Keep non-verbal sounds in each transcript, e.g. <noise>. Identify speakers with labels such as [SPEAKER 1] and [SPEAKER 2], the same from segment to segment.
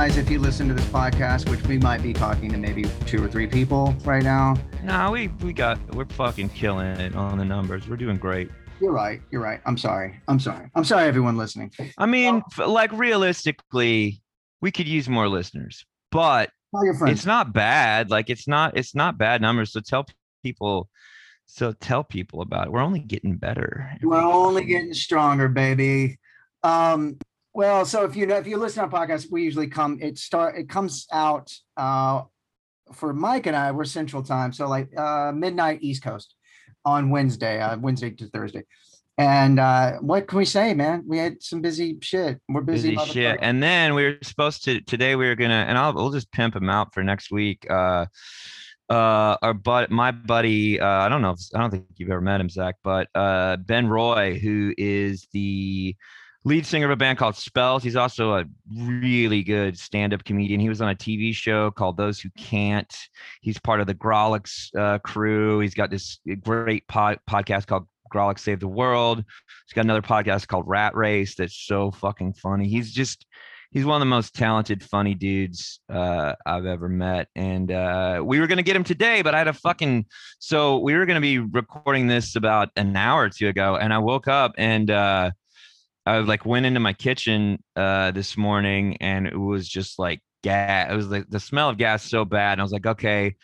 [SPEAKER 1] realize if you listen to this podcast, which we might be talking to maybe two or three people right now.
[SPEAKER 2] No, we we got we're fucking killing it on the numbers. We're doing great.
[SPEAKER 1] You're right. You're right. I'm sorry. I'm sorry. I'm sorry, everyone listening.
[SPEAKER 2] I mean, like realistically, we could use more listeners, but
[SPEAKER 1] Tell your friends.
[SPEAKER 2] it's not bad. Like it's not it's not bad numbers. So tell people, so tell people about it. We're only getting better.
[SPEAKER 1] We're only getting stronger, baby. Um, well, so if you know if you listen to our podcast, we usually come it start it comes out uh for Mike and I, we're central time, so like uh midnight East Coast on Wednesday, uh Wednesday to Thursday. And uh what can we say, man? We had some busy shit. We're busy,
[SPEAKER 2] busy shit. And then we were supposed to today. We were gonna, and I'll we'll just pimp him out for next week. Uh, uh, our but my buddy, uh, I don't know, if, I don't think you've ever met him, Zach, but uh, Ben Roy, who is the lead singer of a band called Spells. He's also a really good stand-up comedian. He was on a TV show called Those Who Can't. He's part of the Grawlix uh, crew. He's got this great pod- podcast called Grawlix Save the World. He's got another podcast called Rat Race that's so fucking funny. He's just he's one of the most talented, funny dudes uh, I've ever met. And uh, we were gonna get him today, but I had a fucking so we were gonna be recording this about an hour or two ago, and I woke up and uh, I like went into my kitchen uh, this morning, and it was just like gas. It was like the smell of gas so bad, and I was like, okay,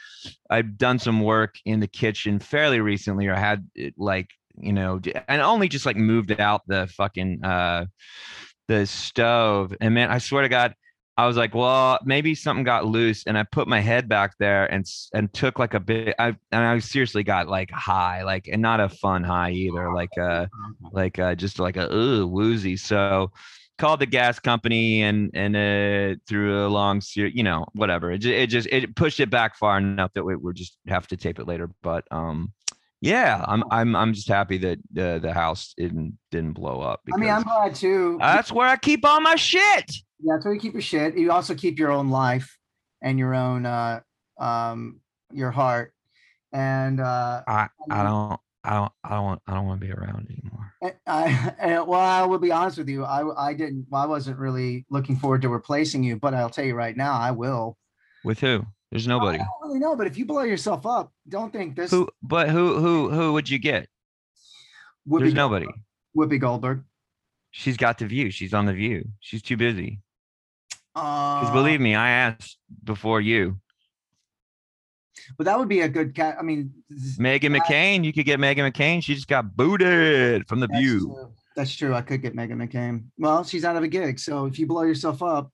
[SPEAKER 2] I've done some work in the kitchen fairly recently, or had it like you know, and only just like moved out the fucking uh the stove. And man, I swear to God, I was like, well, maybe something got loose, and I put my head back there and and took like a bit. I and I seriously got like high, like and not a fun high either, like uh like uh just like a ooh woozy. So called the gas company and and uh through a long series, you know, whatever. It just, it just it pushed it back far enough that we we just have to tape it later. But um yeah, I'm I'm I'm just happy that uh, the house didn't didn't blow up.
[SPEAKER 1] I mean, I'm glad too.
[SPEAKER 2] that's where I keep all my shit.
[SPEAKER 1] Yeah, that's where you keep your shit. You also keep your own life and your own uh um your heart. And uh
[SPEAKER 2] I I don't I don't I don't want I don't want to be around anymore.
[SPEAKER 1] I, <laughs> I well, I will be honest with you. I I didn't well, I wasn't really looking forward to replacing you, but I'll tell you right now, I will.
[SPEAKER 2] With who? There's nobody.
[SPEAKER 1] I don't really know, but if you blow yourself up, don't think this
[SPEAKER 2] Who? But who? Who? Who would you get?
[SPEAKER 1] Whoopi
[SPEAKER 2] There's
[SPEAKER 1] Goldberg-
[SPEAKER 2] nobody.
[SPEAKER 1] Whoopi Goldberg.
[SPEAKER 2] She's got the view. She's on the view. She's too busy.
[SPEAKER 1] Uh,
[SPEAKER 2] Because believe me, I asked before you.
[SPEAKER 1] but that would be a good cat. I mean, Meghan
[SPEAKER 2] McCain. You could get Meghan McCain. She just got booted from the
[SPEAKER 1] that's
[SPEAKER 2] view.
[SPEAKER 1] true. That's true. I could get Meghan McCain. Well, she's out of a gig, so if you blow yourself up,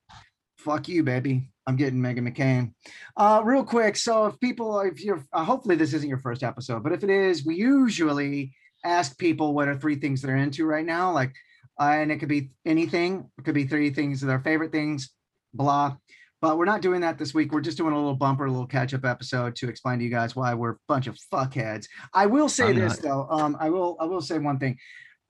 [SPEAKER 1] fuck you, baby. I'm getting Meghan McCain. Uh, real quick. So if people, if you're, uh, hopefully this isn't your first episode, but if it is, we usually ask people what are three things they're into right now. Like, uh, and it could be anything. It could be three things that are favorite things, blah. But we're not doing that this week. We're just doing a little bumper, a little catch-up episode to explain to you guys why we're a bunch of fuckheads. I will say
[SPEAKER 2] I'm
[SPEAKER 1] this though. Um, I will, I will say one thing.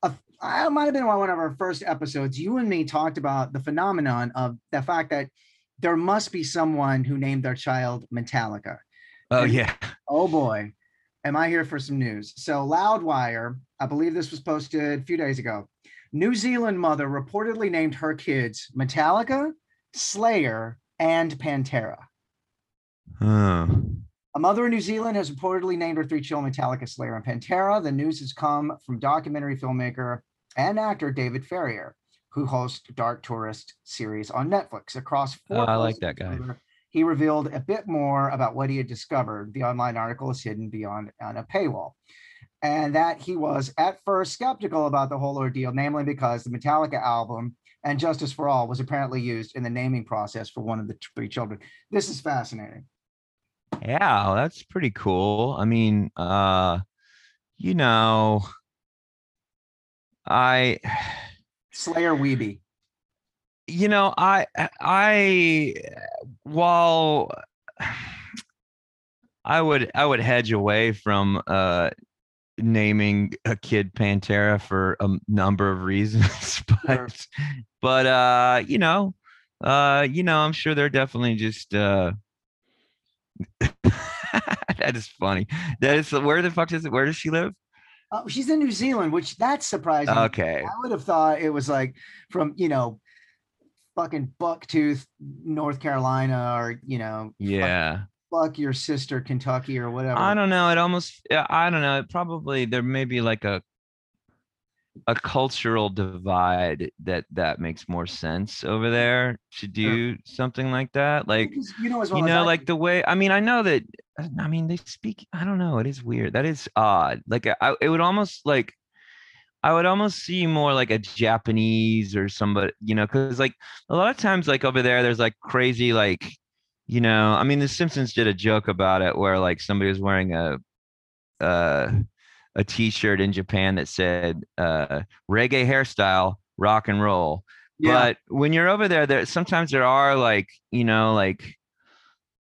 [SPEAKER 1] Uh, I might have been on one of our first episodes. You and me talked about the phenomenon of the fact that there must be someone who named their child Metallica.
[SPEAKER 2] Oh
[SPEAKER 1] And-
[SPEAKER 2] yeah.
[SPEAKER 1] Oh boy, am I here for some news? So, Loudwire, I believe this was posted a few days ago. New Zealand mother reportedly named her kids Metallica, Slayer, and Pantera.
[SPEAKER 2] Huh.
[SPEAKER 1] A mother in New Zealand has reportedly named her three children Metallica, Slayer, and Pantera. The news has come from documentary filmmaker and actor David Farrier, who hosts Dark Tourist series on Netflix. Across oh, four
[SPEAKER 2] Oh, I like that guy.
[SPEAKER 1] He revealed a bit more about what he had discovered. The online article is hidden beyond on a paywall. And that he was at first skeptical about the whole ordeal, namely because the Metallica album and Justice for All was apparently used in the naming process for one of the three children. This is fascinating.
[SPEAKER 2] Yeah, that's pretty cool. I mean, uh, you know, I
[SPEAKER 1] Slayer Weeby.
[SPEAKER 2] you know i i while i would i would hedge away from uh naming a kid Pantera for a number of reasons, <laughs>
[SPEAKER 1] Sure.
[SPEAKER 2] but but uh, you know, uh, you know, I'm sure they're definitely just uh. <laughs> that is funny. That is where the fuck is it? Where does she live?
[SPEAKER 1] Uh, she's in New Zealand, which that's surprising.
[SPEAKER 2] Okay.
[SPEAKER 1] I would have thought it was like from you know, fucking Bucktooth, North Carolina, or you know,
[SPEAKER 2] Yeah.
[SPEAKER 1] Fuck your sister, Kentucky, or whatever.
[SPEAKER 2] I don't know. It almost I don't know. It probably there may be like a a cultural divide that that makes more sense over there to do something like that. Like
[SPEAKER 1] you know as well
[SPEAKER 2] you know, like
[SPEAKER 1] do.
[SPEAKER 2] the way I mean, I know that I mean they speak, I don't know, it is weird. That is odd. Like I it would almost like I would almost see more like a Japanese or somebody, you know, because like a lot of times, like over there, there's like crazy, like, you know, I mean, The Simpsons did a joke about it where like somebody was wearing a, uh, a T-shirt in Japan that said uh, "reggae hairstyle, rock and roll."
[SPEAKER 1] yeah,
[SPEAKER 2] But when you're over there, there sometimes there are like, you know, like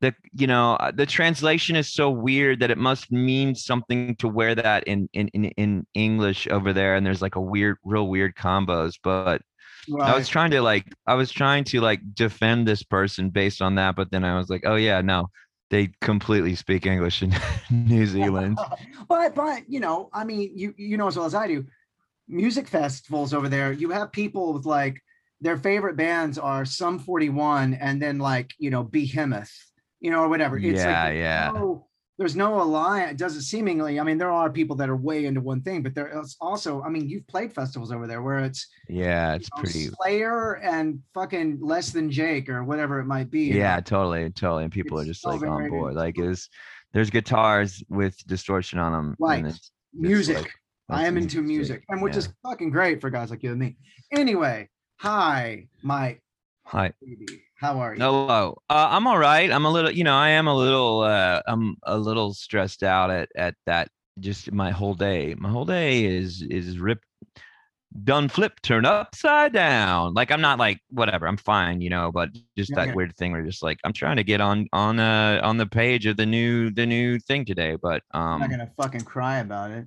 [SPEAKER 2] the you know uh, the translation is so weird that it must mean something to wear that in in in, in English over there, and there's like a weird, real weird combos. But I was trying to like, I was trying to like defend this person based on that, but then I was like, oh yeah, no, they completely speak English in <laughs> New Zealand. <laughs>
[SPEAKER 1] but but you know, I mean, you you know as well as I do, music festivals over there. You have people with like their favorite bands are Sum 41 and then like you know Behemoth, you know, or whatever. It's
[SPEAKER 2] Yeah,
[SPEAKER 1] like
[SPEAKER 2] yeah.
[SPEAKER 1] There's no alliance. It doesn't seemingly. I mean, there are people that are way into one thing, but there is also. I mean, you've played festivals over there where it's
[SPEAKER 2] Yeah, it's
[SPEAKER 1] know,
[SPEAKER 2] pretty.
[SPEAKER 1] Slayer and fucking less than Jake or whatever it might be.
[SPEAKER 2] Yeah, totally, totally. And people are just
[SPEAKER 1] so
[SPEAKER 2] like on board. Like is there's guitars with distortion on them.
[SPEAKER 1] Right.
[SPEAKER 2] And it's, it's
[SPEAKER 1] music.
[SPEAKER 2] like,
[SPEAKER 1] I am into
[SPEAKER 2] music,
[SPEAKER 1] music, and which
[SPEAKER 2] yeah.
[SPEAKER 1] is fucking great for guys like you and me. Anyway, hi, Mike.
[SPEAKER 2] Hi.
[SPEAKER 1] baby. How are you?
[SPEAKER 2] Hello. Uh, I'm all right. I'm a little, you know, I am a little, uh, I'm a little stressed out at at that. Just my whole day. My whole day is is ripped, done, flip, turned upside down. Like I'm not like whatever. I'm fine, you know. But just that
[SPEAKER 1] yeah.
[SPEAKER 2] weird thing where just like I'm trying to get on on uh on the page of the new the new thing today, but
[SPEAKER 1] I'm
[SPEAKER 2] um
[SPEAKER 1] not gonna fucking cry about it.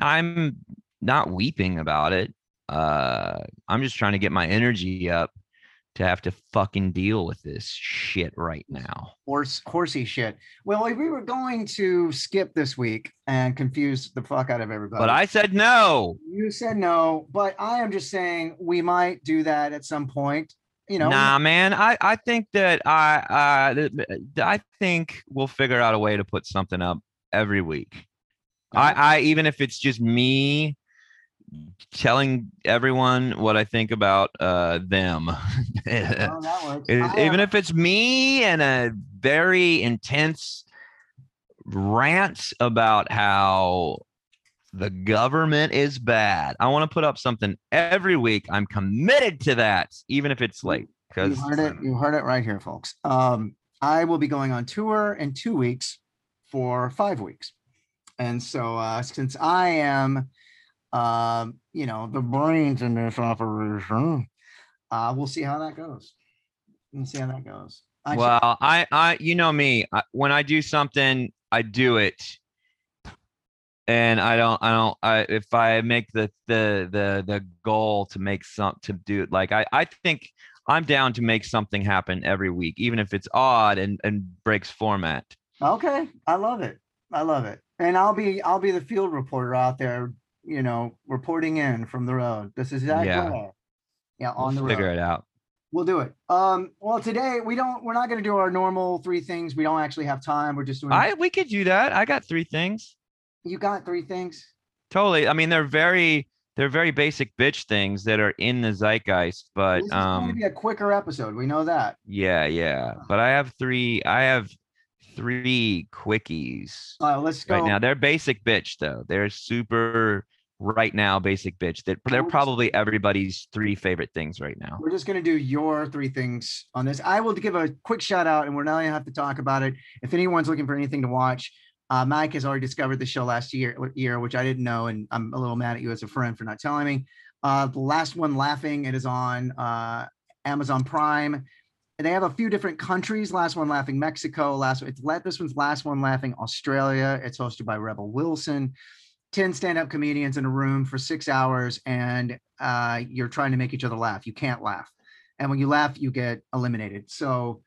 [SPEAKER 2] I'm not weeping about it. Uh, I'm just trying to get my energy up to have to fucking deal with this shit right now.
[SPEAKER 1] Horse horsey shit. Well, we were going to skip this week and confuse the fuck out of everybody.
[SPEAKER 2] But I said no.
[SPEAKER 1] you said no, but I am just saying we might do that at some point. You know,
[SPEAKER 2] nah, man. I I think that I uh, th- I think we'll figure out a way to put something up every week. I I even if it's just me telling everyone what I think about uh them.
[SPEAKER 1] well. <laughs>
[SPEAKER 2] Even if it's me and a very intense rant about how the government is bad. I want to put up something every week. I'm committed to that, even if it's late. Because You
[SPEAKER 1] heard it. You heard it right here, folks. Um, I will be going on tour in two weeks for five weeks, and so uh, since I am, um, you know, the brains in this operation, uh, we'll see how that goes. We'll see how that goes.
[SPEAKER 2] Well, I I you know me. I, when I do something, I do it. And I don't, I don't, I, if I make the, the, the, the goal to make some, to do it, like, I, I think I'm down to make something happen every week, even if it's odd and, and breaks format.
[SPEAKER 1] okay, I love it. I love it, and I'll be I'll be the field reporter out there, you know, reporting in from the road. This is exactly
[SPEAKER 2] Yeah.
[SPEAKER 1] right. Yeah,
[SPEAKER 2] We'll
[SPEAKER 1] on the
[SPEAKER 2] figure
[SPEAKER 1] road.
[SPEAKER 2] Figure it out.
[SPEAKER 1] We'll do it. Um, well, today we don't. We're not going to do our normal three things. We don't actually have time. We're just doing.
[SPEAKER 2] I, we could do that. I got three things.
[SPEAKER 1] You got three things.
[SPEAKER 2] Totally. I mean, they're very, they're very basic bitch things that are in the zeitgeist, but,
[SPEAKER 1] this is going to
[SPEAKER 2] um,
[SPEAKER 1] be a quicker episode. We know that.
[SPEAKER 2] yeah, yeah. But I have three, I have three quickies.
[SPEAKER 1] Uh, let's go.
[SPEAKER 2] right now. They're basic bitch though. They're super right now basic bitch. That they're
[SPEAKER 1] we're
[SPEAKER 2] probably everybody's three favorite things right now.
[SPEAKER 1] We're just going to do your three things on this. I will give a quick shout out, and we're not going to have to talk about it. If anyone's looking for anything to watch, uh, Mike has already discovered the show last year, year, which I didn't know, and I'm a little mad at you as a friend for not telling me. Uh, the last one, laughing, it is on uh, Amazon Prime. And they have a few different countries. Last one, laughing Mexico. Last it's let this one's last one, laughing Australia. It's hosted by Rebel Wilson. 10 stand-up comedians in a room for six hours and uh, you're trying to make each other laugh. You can't laugh. And when you laugh, you get eliminated. So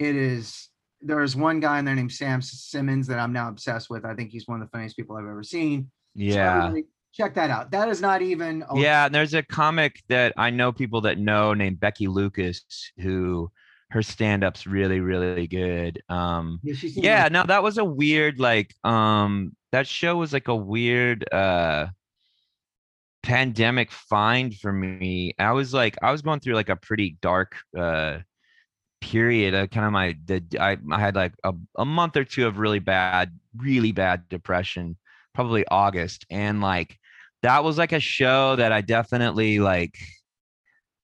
[SPEAKER 1] it is there's one guy in there named Sam Simmons that I'm now obsessed with. I think he's one of the funniest people I've ever seen.
[SPEAKER 2] Yeah.
[SPEAKER 1] everybody check that out. That is not even a-
[SPEAKER 2] Yeah, and there's a comic that I know people that know named Becky Lucas who her stand-up's really really good. Um
[SPEAKER 1] Yeah,
[SPEAKER 2] yeah,
[SPEAKER 1] like-
[SPEAKER 2] no, that was a weird like um that show was like a weird uh pandemic find for me. I was like I was going through like a pretty dark uh period of kind of my the I, I had like a, a month or two of really bad really bad depression probably august and like that was like a show that i definitely like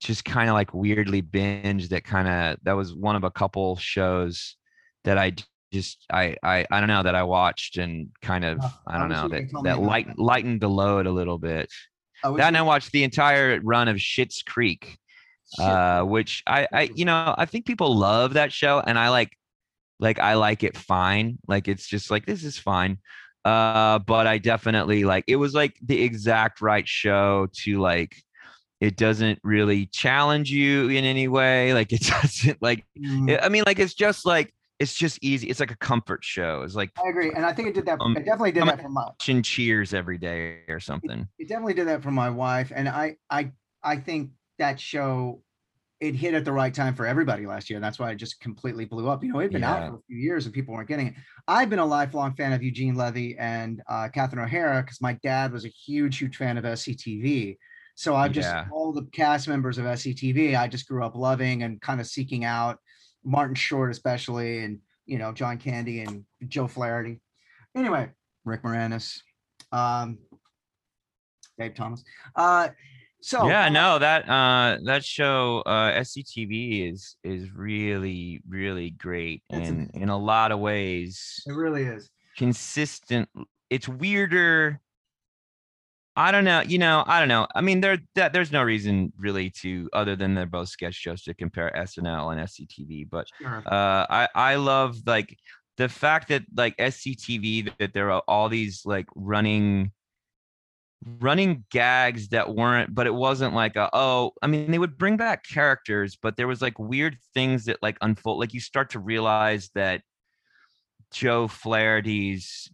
[SPEAKER 2] just kind of like weirdly binged that kind of that was one of a couple shows that I just I, I i don't know that i watched and kind of i don't
[SPEAKER 1] I
[SPEAKER 2] know that
[SPEAKER 1] could tell me
[SPEAKER 2] that light,
[SPEAKER 1] that.
[SPEAKER 2] lightened the load a little bit.
[SPEAKER 1] I
[SPEAKER 2] and i watched the entire run of Schitt's creek
[SPEAKER 1] shit.
[SPEAKER 2] uh which i i you know i think people love that show and i like like i like it fine. Like it's just like this is fine. Uh but i definitely like it was like the exact right show to like it doesn't really challenge you in any way like it <laughs> doesn't like
[SPEAKER 1] Mm,
[SPEAKER 2] i mean like it's just like it's just easy it's like a comfort show it's like
[SPEAKER 1] I agree, and I think it did that.
[SPEAKER 2] Um,
[SPEAKER 1] it definitely did
[SPEAKER 2] I'm-
[SPEAKER 1] that for my.
[SPEAKER 2] cheers every day or something
[SPEAKER 1] It definitely did that for my wife, and I, I, I think that show, it hit at the right time for everybody last year. and That's why it just completely blew up. You know, it'd been out for a few years and people weren't getting it. I've been a lifelong fan of Eugene Levy and uh, Catherine O'Hara because my dad was a huge, huge fan of SCTV. So I've just
[SPEAKER 2] Yeah.
[SPEAKER 1] all the cast members of SCTV, I just grew up loving and kind of seeking out Martin Short, especially, and you know John Candy and Joe Flaherty. Anyway, Rick Moranis, um, Dave Thomas. Uh, so
[SPEAKER 2] yeah no that uh that show uh sctv is is really really great and in a lot of ways
[SPEAKER 1] it really is.
[SPEAKER 2] consistent it's weirder i don't know you know i don't know i mean there that there's no reason really to other than they're both sketch shows to compare snl and sctv but
[SPEAKER 1] Sure.
[SPEAKER 2] uh i i love like the fact that like sctv that there are all these like running running gags that weren't but it wasn't like a, oh i mean they would bring back characters but there was like weird things that like unfold like you start to realize that joe flaherty's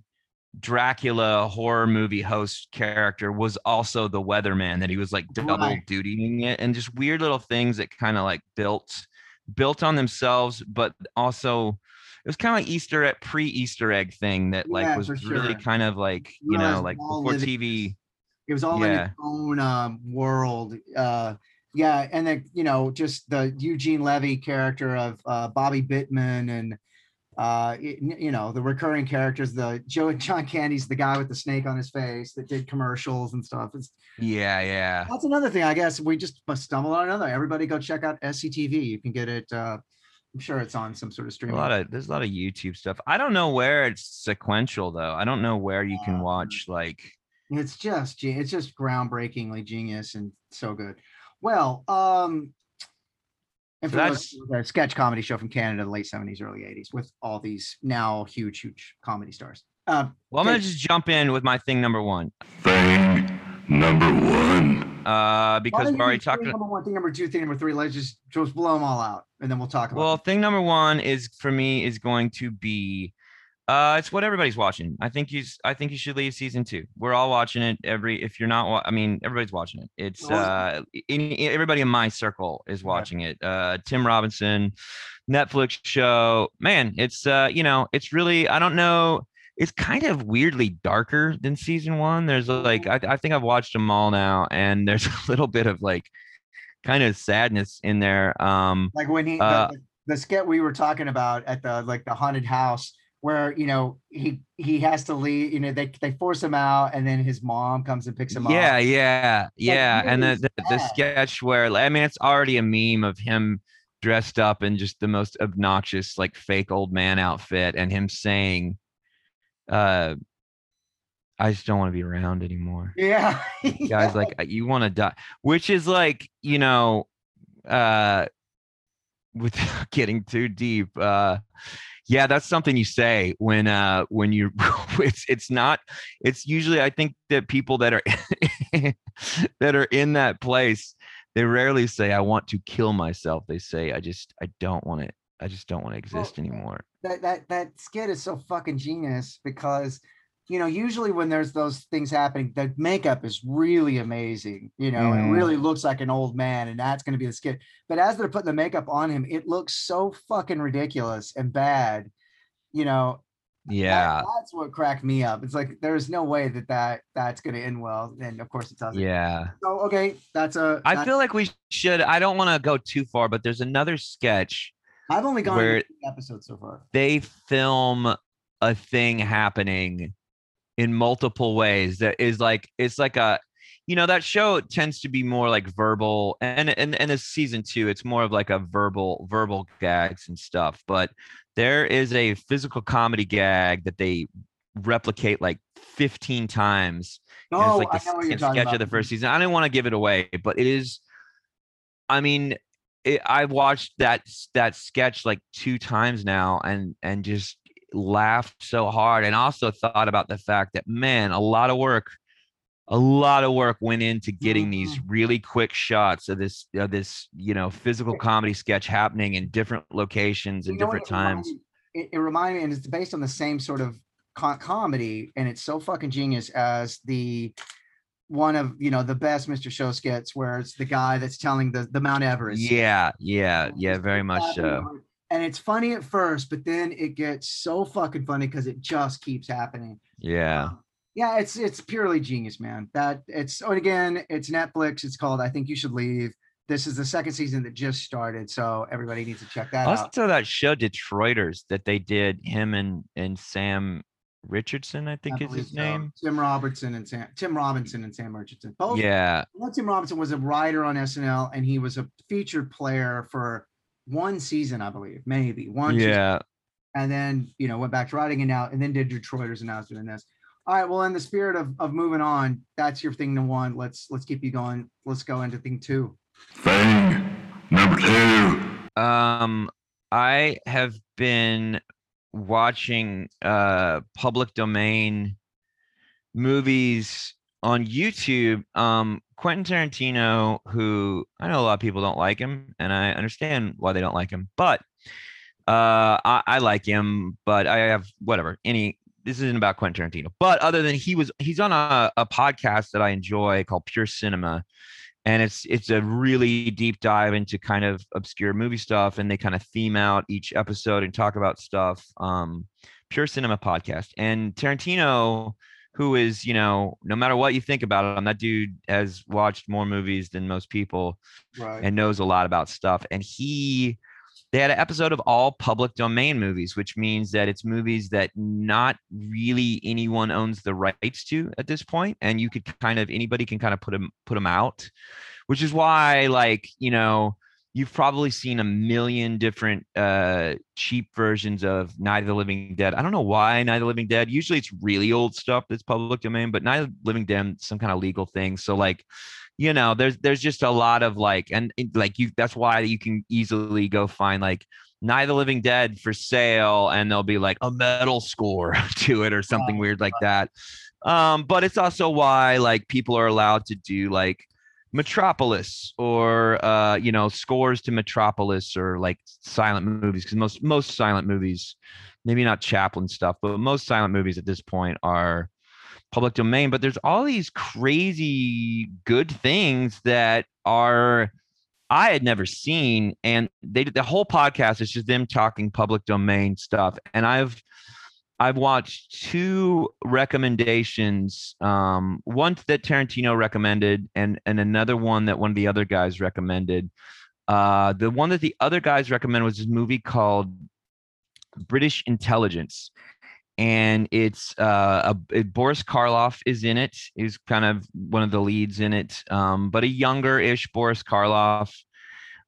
[SPEAKER 2] dracula horror movie host character was also the weatherman that he was like double
[SPEAKER 1] Right.
[SPEAKER 2] dutying it and just weird little things that kind of like built built on themselves but also it was kind of like easter at pre-easter egg thing that like
[SPEAKER 1] Yeah,
[SPEAKER 2] was really
[SPEAKER 1] sure.
[SPEAKER 2] kind of like
[SPEAKER 1] You
[SPEAKER 2] you
[SPEAKER 1] realize
[SPEAKER 2] know like before
[SPEAKER 1] living
[SPEAKER 2] tv
[SPEAKER 1] It was all in
[SPEAKER 2] Yeah.
[SPEAKER 1] its own um, world. Uh, yeah, and then you know, just the Eugene Levy character of uh, Bobby Bittman and uh, you know the recurring characters. The Joe and John Candy's the guy with the snake on his face that did commercials and stuff. It's,
[SPEAKER 2] yeah yeah
[SPEAKER 1] that's another thing. I guess we just must stumble on another. Everybody go check out SCTV. You can get it. Uh, I'm sure it's on some sort of
[SPEAKER 2] stream.
[SPEAKER 1] a
[SPEAKER 2] lot of there's a lot of youtube stuff i don't know where it's sequential though i don't know where you can
[SPEAKER 1] Um,
[SPEAKER 2] watch like
[SPEAKER 1] It's just it's just groundbreakingly genius and so good. Well, um and
[SPEAKER 2] So
[SPEAKER 1] for those- a sketch comedy show from Canada, the late 70s, early 80s, with all these now huge, huge comedy stars. Uh,
[SPEAKER 2] well i'm gonna just jump in with my thing number one
[SPEAKER 3] Thing number one.
[SPEAKER 2] uh because
[SPEAKER 1] don't
[SPEAKER 2] we
[SPEAKER 1] you
[SPEAKER 2] already
[SPEAKER 1] do
[SPEAKER 2] talked
[SPEAKER 1] thing number one, thing number two, thing number three. Let's just just blow them all out, and then we'll talk about.
[SPEAKER 2] Well,
[SPEAKER 1] them.
[SPEAKER 2] thing number one is for me is going to be uh it's what everybody's watching. I think you I think you should leave season two. We're all watching it every if you're not I mean everybody's watching it. It's uh any, everybody in my circle is watching it. Uh Tim Robinson, Netflix show. Man, it's uh you know, it's really I don't know it's kind of weirdly darker than season one. There's like I, I think I've watched them all now, and <laughs> there's a little bit of like kind of sadness in there. Um
[SPEAKER 1] like when he
[SPEAKER 2] uh,
[SPEAKER 1] the, the skit we were talking about at the like the haunted house where you know he he has to leave you know they they force him out and then his mom comes and picks him up.
[SPEAKER 2] Yeah yeah yeah and the, the, the sketch where i mean it's already a meme of him dressed up in just the most obnoxious like fake old man outfit and him saying uh i just don't want to be around anymore.
[SPEAKER 1] Yeah <laughs>
[SPEAKER 2] guys like you want to die which is like you know uh <laughs> without getting too deep uh Yeah, that's something you say when uh when you <laughs> it's it's not it's usually I think that people that are <laughs> that are in that place they rarely say I want to kill myself. They say I just I don't want to I just don't want to exist anymore.
[SPEAKER 1] that that that skit is so fucking genius because you know usually when there's those things happening the makeup is really amazing you know
[SPEAKER 2] Mhm.
[SPEAKER 1] it really looks like an old man and that's going to be the skit but as they're putting the makeup on him it looks so fucking ridiculous and bad you know that-
[SPEAKER 2] Yeah.
[SPEAKER 1] that's what cracked me up it's like there's no way that that that's going to end well and of course it doesn't
[SPEAKER 2] Yeah.
[SPEAKER 1] so okay that's a
[SPEAKER 2] I
[SPEAKER 1] that-
[SPEAKER 2] feel like we should I don't want to go too far, but there's another sketch
[SPEAKER 1] i've only gone
[SPEAKER 2] where-
[SPEAKER 1] episodes so far
[SPEAKER 2] they film a thing happening in multiple ways that is like it's like a you know that show tends to be more like verbal and and and as season two it's more of like a verbal verbal gags and stuff but there is a physical comedy gag that they replicate like 15 times
[SPEAKER 1] oh
[SPEAKER 2] it's like
[SPEAKER 1] i know what you're talking
[SPEAKER 2] sketch
[SPEAKER 1] about
[SPEAKER 2] of the first season. I didn't want to give it away, but it is. I mean, it, I watched that that sketch like two times now, and and just laughed so hard, and also thought about the fact that man, a lot of work, a lot of work went into getting these mm-hmm. really quick shots of this of this you know physical comedy sketch happening in different locations and
[SPEAKER 1] You know
[SPEAKER 2] different
[SPEAKER 1] it reminded-
[SPEAKER 2] times.
[SPEAKER 1] It, it reminded me, and it's based on the same sort of co- comedy, and it's so fucking genius as the one of you know the best Mr. Show skits, where it's the guy that's telling the the Mount Everest.
[SPEAKER 2] Yeah, yeah,
[SPEAKER 1] oh,
[SPEAKER 2] yeah, very much so.
[SPEAKER 1] And it's funny at first, but then it gets so fucking funny because it just keeps happening.
[SPEAKER 2] Yeah.
[SPEAKER 1] Um, yeah, it's it's purely genius, man. That it's oh, and again, it's Netflix. It's called I think you should leave. This is the second season that just started, so everybody needs to check that out.
[SPEAKER 2] Also, that show Detroiters that they did him and and Sam Richardson, I think
[SPEAKER 1] I
[SPEAKER 2] is his
[SPEAKER 1] so.
[SPEAKER 2] name.
[SPEAKER 1] Tim Robertson and Sam Tim Robinson and Sam Richardson. Both
[SPEAKER 2] Yeah,
[SPEAKER 1] well, Tim Robinson was a writer on SNL and he was a featured player for one season, I believe, maybe one. season,
[SPEAKER 2] yeah.
[SPEAKER 1] and then you know went back to writing and now and then did Detroiters and now is doing this. All right. Well, in the spirit of of moving on, that's your thing to one. Let's let's keep you going. Let's go into thing two.
[SPEAKER 3] Thing number two.
[SPEAKER 2] Um, I have been watching uh public domain movies on YouTube. Um, Quentin Tarantino, who I know a lot of people don't like him, and I understand why they don't like him, but uh, I, I like him. But I have whatever. Any this isn't about Quentin Tarantino, but other than he was, he's on a, a podcast that I enjoy called Pure Cinema, and it's it's a really deep dive into kind of obscure movie stuff, and they kind of theme out each episode and talk about stuff. Um, Pure Cinema podcast, and Tarantino who is, you know, no matter what you think about him, that dude has watched more movies than most people
[SPEAKER 1] Right.
[SPEAKER 2] and knows a lot about stuff. And he, they had an episode of all public domain movies, which means that it's movies that not really anyone owns the rights to at this point, and you could kind of anybody can kind of put them put them out, which is why, like, you know, you've probably seen a million different uh cheap versions of Night of the Living Dead. I don't know why Night of the Living Dead. Usually it's really old stuff that's public domain, but Night of the Living Dead some kind of legal thing. So like you know there's there's just a lot of like and and, like you that's why you can easily go find like Night of the Living Dead for sale and there'll be like a metal score <laughs> to it or something
[SPEAKER 1] Right,
[SPEAKER 2] weird like that. Um but it's also why like people are allowed to do like Metropolis or uh you know scores to Metropolis or like silent movies because most most silent movies maybe not Chaplin stuff but most silent movies at this point are public domain but there's all these crazy good things that are I had never seen and they the whole podcast is just them talking public domain stuff and I've I've watched two recommendations. Um, one that Tarantino recommended, and and another one that one of the other guys recommended. Uh, the one that the other guys recommended was this movie called British Intelligence, and it's uh, a, Boris Karloff is in it. He's kind of one of the leads in it, um, but a younger-ish Boris Karloff.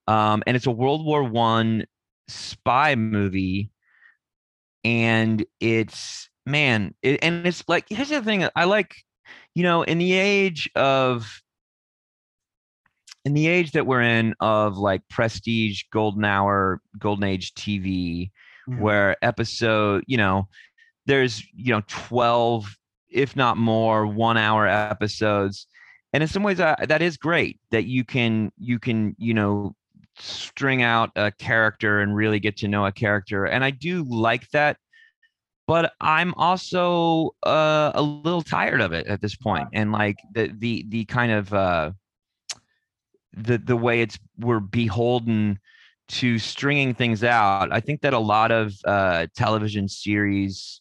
[SPEAKER 2] Um, and it's a World War One spy movie and it's man it, and it's like here's the thing i like you know in the age of in the age that we're in of like prestige golden hour golden age tv
[SPEAKER 1] Yeah.
[SPEAKER 2] where episode, you know, there's you know 12 if not more one hour episodes and in some ways uh, that is great that you can you can you know string out a character and really get to know a character and i do like that but i'm also uh, a little tired of it at this point and like the the the kind of uh the the way it's we're beholden to stringing things out i think that a lot of uh television series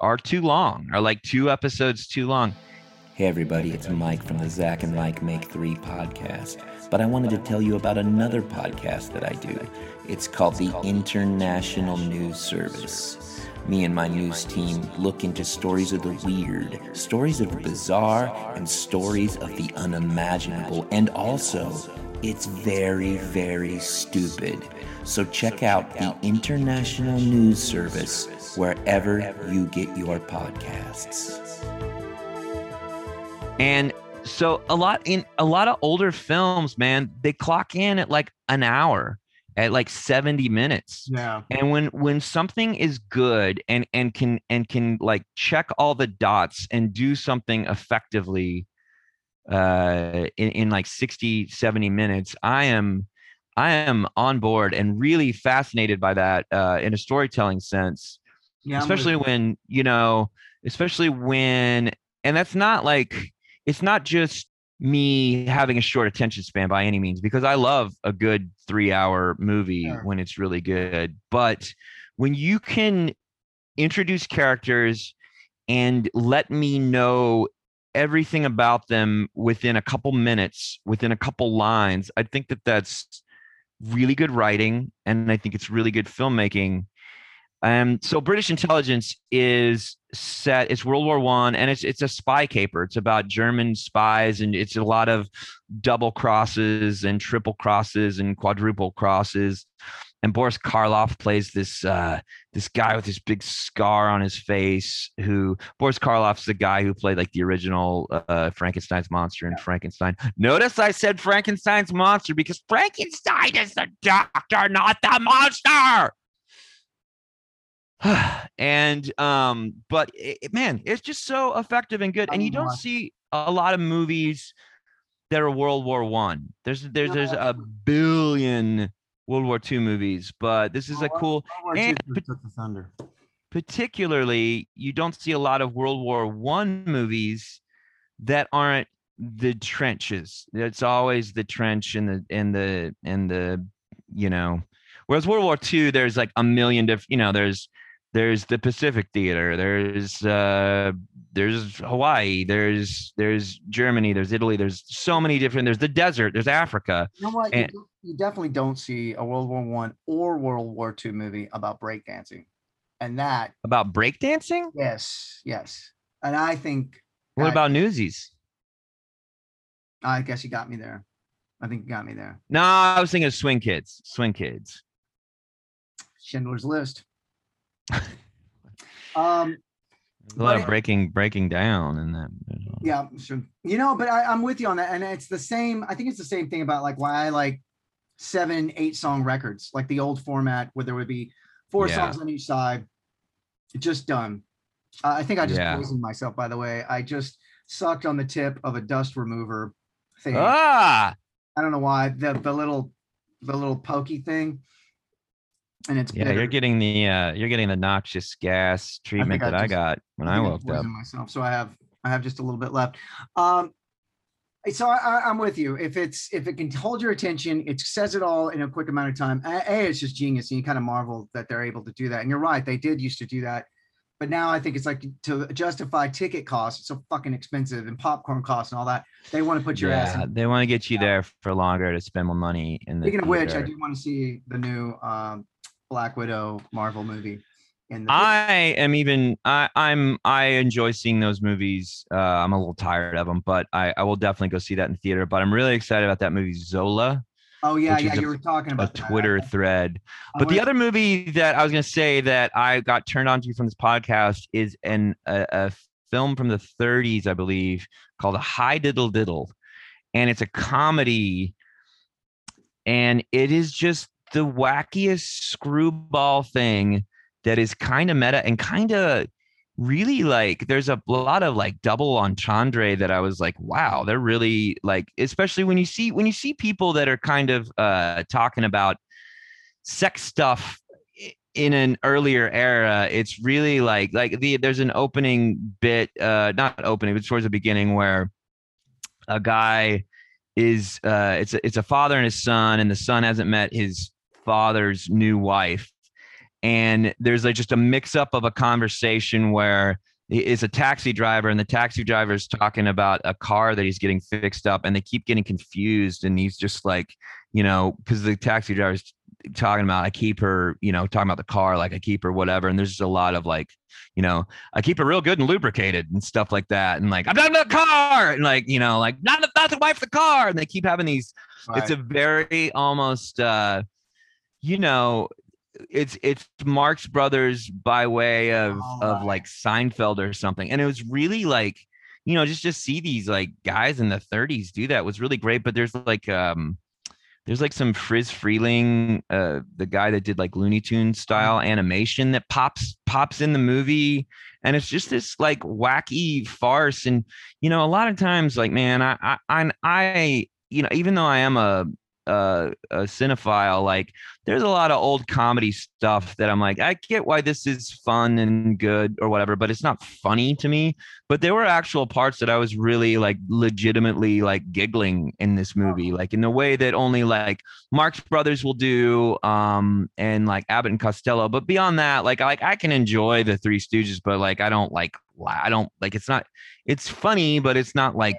[SPEAKER 2] are too long are like two episodes too long
[SPEAKER 4] Hey everybody, it's Mike from the Zach and Mike Make 3 podcast. But I wanted to tell you about another podcast that I do. It's called the International News Service. Me and my news team look into stories of the weird, stories of the bizarre, and stories of the unimaginable. And also, it's very, very stupid. So check out the International News Service wherever you get your podcasts.
[SPEAKER 2] And so a lot in a lot of older films, man, they clock in at like an hour, at like 70 minutes.
[SPEAKER 1] Yeah.
[SPEAKER 2] And when when something is good and and can and can like check all the dots and do something effectively uh in, in like 60 70 minutes, I am I am on board and really fascinated by that uh in a storytelling sense
[SPEAKER 1] Yeah.
[SPEAKER 2] Especially when you know especially when and that's not like it's not just me having a short attention span by any means because i love a good three hour movie
[SPEAKER 1] Sure.
[SPEAKER 2] when it's really good but when you can introduce characters and let me know everything about them within a couple minutes within a couple lines i think that that's really good writing and i think it's really good filmmaking um, so British intelligence is set. It's World War One, and it's it's a spy caper. It's about German spies, and it's a lot of double crosses and triple crosses and quadruple crosses. And Boris Karloff plays this uh, this guy with this big scar on his face. Who Boris Karloff's the guy who played like the original uh, Frankenstein's monster in Frankenstein. Notice I said Frankenstein's monster because Frankenstein is the doctor, not the monster. <sighs> and um but it, man it's just so effective and good and you don't see a lot of movies that are world war one. There's there's there's a billion world war two movies but this is a cool
[SPEAKER 1] World War II
[SPEAKER 2] and
[SPEAKER 1] just took the thunder.
[SPEAKER 2] particularly you don't see a lot of world war one movies that aren't the trenches. It's always the trench and the and the and the you know whereas world war two there's like a million different you know there's there's the pacific theater there's uh there's hawaii there's there's germany there's italy there's so many different there's the desert there's africa
[SPEAKER 1] You know what? You,
[SPEAKER 2] and-
[SPEAKER 1] you definitely don't see a World War One or World War Two movie about breakdancing, and that
[SPEAKER 2] about breakdancing
[SPEAKER 1] yes, yes, and I think
[SPEAKER 2] what
[SPEAKER 1] I-
[SPEAKER 2] about newsies
[SPEAKER 1] I guess you got me there. I think you got me there.
[SPEAKER 2] no i was thinking of swing kids swing kids
[SPEAKER 1] Schindler's List. Um,
[SPEAKER 2] a lot of breaking breaking down in that.
[SPEAKER 1] yeah, sure. You know, but I, I'm with you on that, and it's the same. I think it's the same thing about like why I like seven, eight song records, like the old format where there would be four
[SPEAKER 2] Yeah.
[SPEAKER 1] songs on each side, just done. Uh, I think I just
[SPEAKER 2] Yeah.
[SPEAKER 1] poisoned myself. By the way, I just sucked on the tip of a dust remover thing.
[SPEAKER 2] Ah,
[SPEAKER 1] I don't know why the the little the little pokey thing, and it's
[SPEAKER 2] yeah,
[SPEAKER 1] bitter.
[SPEAKER 2] you're getting the uh, you're getting the noxious gas treatment
[SPEAKER 1] I
[SPEAKER 2] that I
[SPEAKER 1] just-
[SPEAKER 2] got when I,
[SPEAKER 1] think
[SPEAKER 2] woke up.
[SPEAKER 1] Myself, so I have I have just a little bit left. Um, so I, I, I'm with you. If it's if it can hold your attention, it says it all in a quick amount of time. A, it's just genius, and you kind of marvel that they're able to do that. And you're right, they did used to do that, but now I think it's like to justify ticket costs. It's so fucking expensive and popcorn costs and all that. They want to put your ass.
[SPEAKER 2] Yeah,
[SPEAKER 1] In.
[SPEAKER 2] they want to get you there for longer to spend more money in the.
[SPEAKER 1] Speaking of which, I do want to see the new um, Black Widow Marvel movie. In the
[SPEAKER 2] I am even I I'm I enjoy seeing those movies. Uh, I'm a little tired of them, but I I will definitely go see that in theater. But I'm really excited about that movie Zola,
[SPEAKER 1] oh yeah, yeah,
[SPEAKER 2] is a-
[SPEAKER 1] you were talking
[SPEAKER 2] a
[SPEAKER 1] about that.
[SPEAKER 2] Twitter thread. But the other movie that I was going to say that I got turned on to from this podcast is an a, a film from the 30s, I believe, called A High Diddle Diddle, and it's a comedy, and it is just the wackiest screwball thing that is kind of meta and kind of really like there's a lot of like double entendre that I was like, wow, they're really like, especially when you see when you see people that are kind of uh talking about sex stuff in an earlier era, it's really like like the there's an opening bit, uh not opening, but towards the beginning where a guy is uh it's a, it's a father and his son and the son hasn't met his father's new wife. And there's like just a mix up of a conversation where it's a taxi driver and the taxi driver is talking about a car that he's getting fixed up and they keep getting confused and he's just like you know because the taxi driver's talking about i keep her you know talking about the car like i keep her whatever. And there's just a lot of like you know i keep her real good and lubricated and stuff like that. And like i'm not in the car! And like you know like not, not the wife the car! And they keep having these it's a very almost uh you know it's it's marx brothers by way of
[SPEAKER 1] Oh,
[SPEAKER 2] of like seinfeld or something and it was really like you know just just see these like guys in the 30s do that was really great but there's like um there's like some Friz Freleng, uh, the guy that did like Looney Tunes style animation that pops pops in the movie, and it's just this like wacky farce. And you know, a lot of times, like man, I I I, I you know, even though I am a a, a cinephile, like there's a lot of old comedy stuff that I'm like, I get why this is fun and good or whatever, but it's not funny to me. But there were actual parts that I was really like legitimately like giggling in this movie, like in the way that only like Marx Brothers will do, um, and like Abbott and Costello. But beyond that, like I like I can enjoy the Three Stooges, but like I don't like I don't like it's not it's funny, but it's not like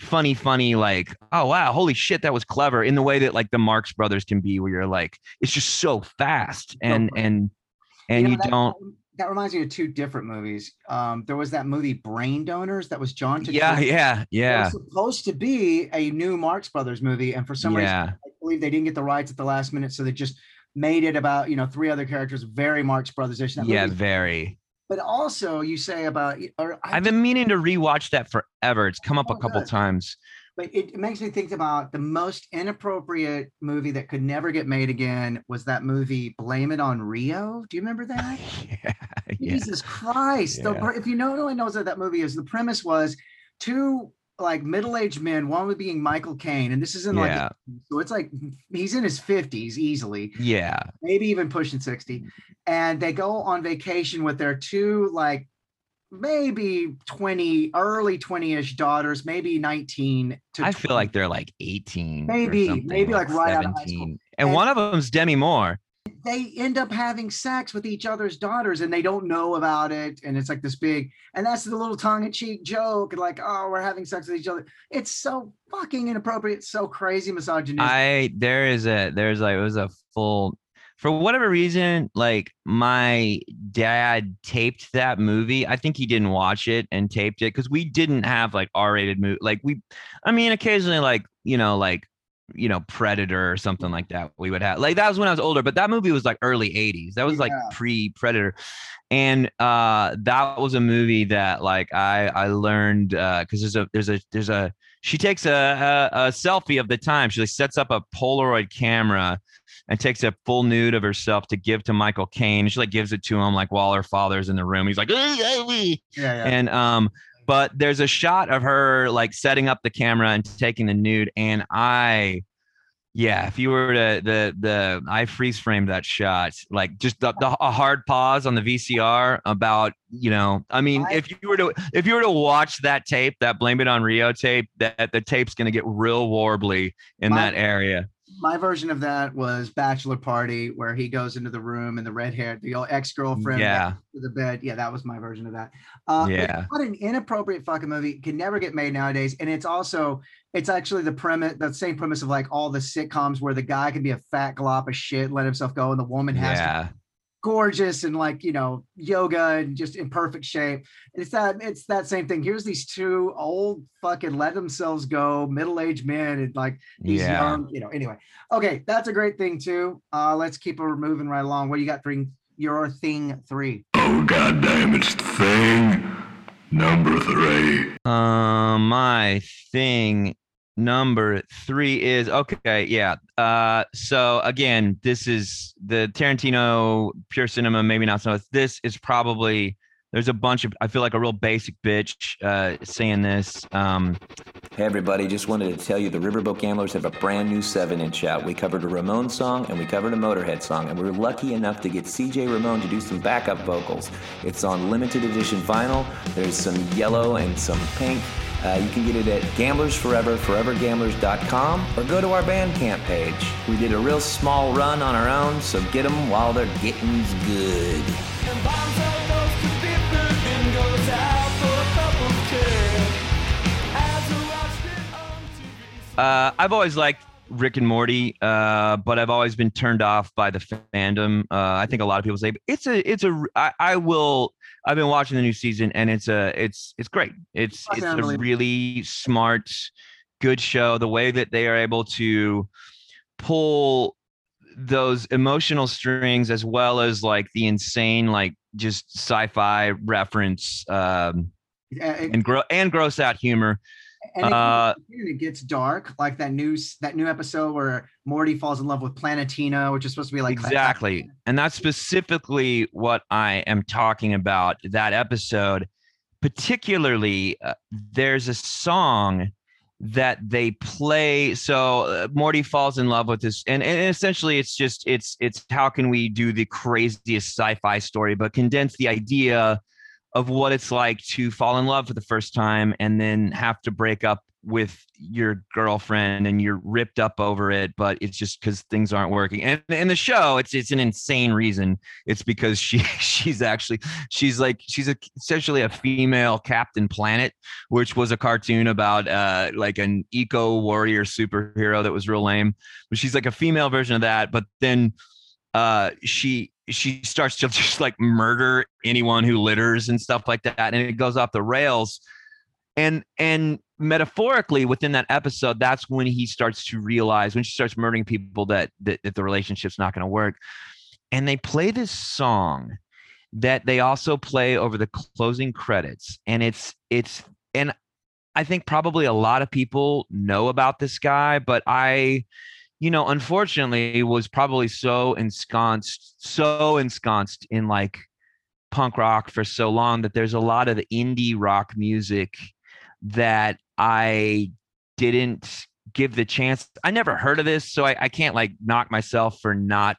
[SPEAKER 2] funny, funny, like, oh wow, holy shit, that was clever in the way that like the Marx Brothers can be, where you're like, it's just so fast and and and
[SPEAKER 1] know,
[SPEAKER 2] you
[SPEAKER 1] that-
[SPEAKER 2] don't
[SPEAKER 1] That reminds me of two different movies. Um, there was that movie Brain Donors that was John.
[SPEAKER 2] yeah,
[SPEAKER 1] Turturro.
[SPEAKER 2] yeah,
[SPEAKER 1] It
[SPEAKER 2] yeah,
[SPEAKER 1] was supposed to be a new Marx Brothers movie, and for some reason, I believe they didn't get the rights at the last minute, so they just made it about you know three other characters, very Marx Brothers-ish. That
[SPEAKER 2] yeah, very.
[SPEAKER 1] But also, you say about, or I
[SPEAKER 2] I've been meaning to rewatch that forever. It's come up
[SPEAKER 1] Oh,
[SPEAKER 2] a couple
[SPEAKER 1] good.
[SPEAKER 2] times.
[SPEAKER 1] but it, it makes me think about the most inappropriate movie that could never get made again was that movie Blame It on Rio. Do you remember that? <laughs>
[SPEAKER 2] yeah, yeah.
[SPEAKER 1] Jesus Christ.
[SPEAKER 2] Yeah.
[SPEAKER 1] pre- if you know, no one knows what that movie is, the premise was two like middle-aged men, one would being Michael Caine, and this is in like
[SPEAKER 2] Yeah.
[SPEAKER 1] so it's like he's in his 50s easily,
[SPEAKER 2] Yeah,
[SPEAKER 1] maybe even pushing 60. And they go on vacation with their two like maybe 20, early 20-ish daughters, maybe 19 to
[SPEAKER 2] I feel like they're like 18.
[SPEAKER 1] Maybe- maybe, like, right out of high school.
[SPEAKER 2] 17. And
[SPEAKER 1] And-
[SPEAKER 2] one of them's Demi Moore.
[SPEAKER 1] They end up having sex with each other's daughters and they don't know about it. And it's like this big, and that's the little tongue-in-cheek joke, like, oh, we're having sex with each other. It's so fucking inappropriate, so crazy misogynistic.
[SPEAKER 2] I there is a there's like it was a full for whatever reason like my dad taped that movie. I think he didn't watch it and taped it because we didn't have like R-rated movie. Like we, I mean, occasionally like you know like you know Predator or something like that. We would have like that was when I was older, but that movie was like early '80s. That was like pre-Predator, and uh that was a movie that like I I learned uh because there's a there's a there's a she takes a, a, a selfie of the time. She like sets up a Polaroid camera and takes a full nude of herself to give to Michael Caine. She like gives it to him like while her father's in the room. He's like,
[SPEAKER 1] yeah, yeah.
[SPEAKER 2] and um, but there's a shot of her like setting up the camera and taking the nude, and I. Yeah, if you were to the the I freeze framed that shot, like just the, the a hard pause on the VCR about you know, I mean, if you were to if you were to watch that tape, that blame it on Rio tape, that the tape's gonna get real warbly in
[SPEAKER 1] My-
[SPEAKER 2] that area.
[SPEAKER 1] My version of that was Bachelor Party, where he goes into the room and the red hair, the old ex-girlfriend
[SPEAKER 2] Yeah,
[SPEAKER 1] to the bed. Yeah, that was my version of that. Uh,
[SPEAKER 2] Yeah.
[SPEAKER 1] What an inappropriate fucking movie can never get made nowadays. And it's also, it's actually the premise, the same premise of like all the sitcoms where the guy can be a fat glop of shit, let himself go, and the woman has to
[SPEAKER 2] yeah,
[SPEAKER 1] be gorgeous and like, you know, yoga and just in perfect shape. It's that, it's that same thing. Here's these two old fucking let themselves go, middle-aged men and like these
[SPEAKER 2] yeah.
[SPEAKER 1] young, you know, anyway. Okay, that's a great thing too. Uh, let's keep it moving right along. What do you got for your thing three?
[SPEAKER 3] Oh, goddamn, it's the thing. Number three.
[SPEAKER 2] Um, my thing number three is okay. Yeah. Uh, so again, this is the Tarantino pure cinema. Maybe not so. This is probably there's a bunch of. I feel like a real basic bitch uh, saying this. Um,
[SPEAKER 4] Hey everybody, just wanted to tell you the Riverboat Gamblers have a brand new 7 inch out. We covered a Ramone song and we covered a Motorhead song, and we were lucky enough to get CJ Ramone to do some backup vocals. It's on limited edition vinyl. There's some yellow and some pink. Uh, you can get it at Gamblers Forever, forevergamblers.com, or go to our Bandcamp page. We did a real small run on our own, so get them while they're getting good.
[SPEAKER 2] Uh, I've always liked Rick and Morty, uh, but I've always been turned off by the fandom. Uh, I think a lot of people say it's a, it's a. I, I will. I've been watching the new season, and it's a, it's, it's great. It's, it's a really smart, good show. The way that they are able to pull those emotional strings, as well as like the insane, like just sci-fi reference, um, and grow and gross out humor.
[SPEAKER 1] And it,
[SPEAKER 2] Uh,
[SPEAKER 1] it gets dark, like that new that new episode where Morty falls in love with Planetina, which is supposed to be like
[SPEAKER 2] exactly. And that's specifically what i am talking about that episode. Particularly uh, there's a song that they play. So uh, morty falls in love with this and, and essentially it's just it's it's how can we do the craziest sci-fi story but condense the idea of what it's like to fall in love for the first time and then have to break up with your girlfriend and you're ripped up over it but it's just because things aren't working. And in the show it's it's an insane reason. It's because she <laughs> she's actually she's like she's a, essentially a female captain planet which was a cartoon about uh like an eco warrior superhero that was real lame. But she's like a female version of that but then uh she she starts to <laughs> just like murder anyone who litters and stuff like that and it goes off the rails. And and metaphorically within that episode that's when he starts to realize when she starts murdering people that that, that the relationship's not going to work. And they play this song that they also play over the closing credits and it's it's and i think probably a lot of people know about this guy but i you know unfortunately was probably so ensconced so ensconced in like punk rock for so long that there's a lot of the indie rock music that I didn't give the chance. I never heard of this, so I, I can't like knock myself for not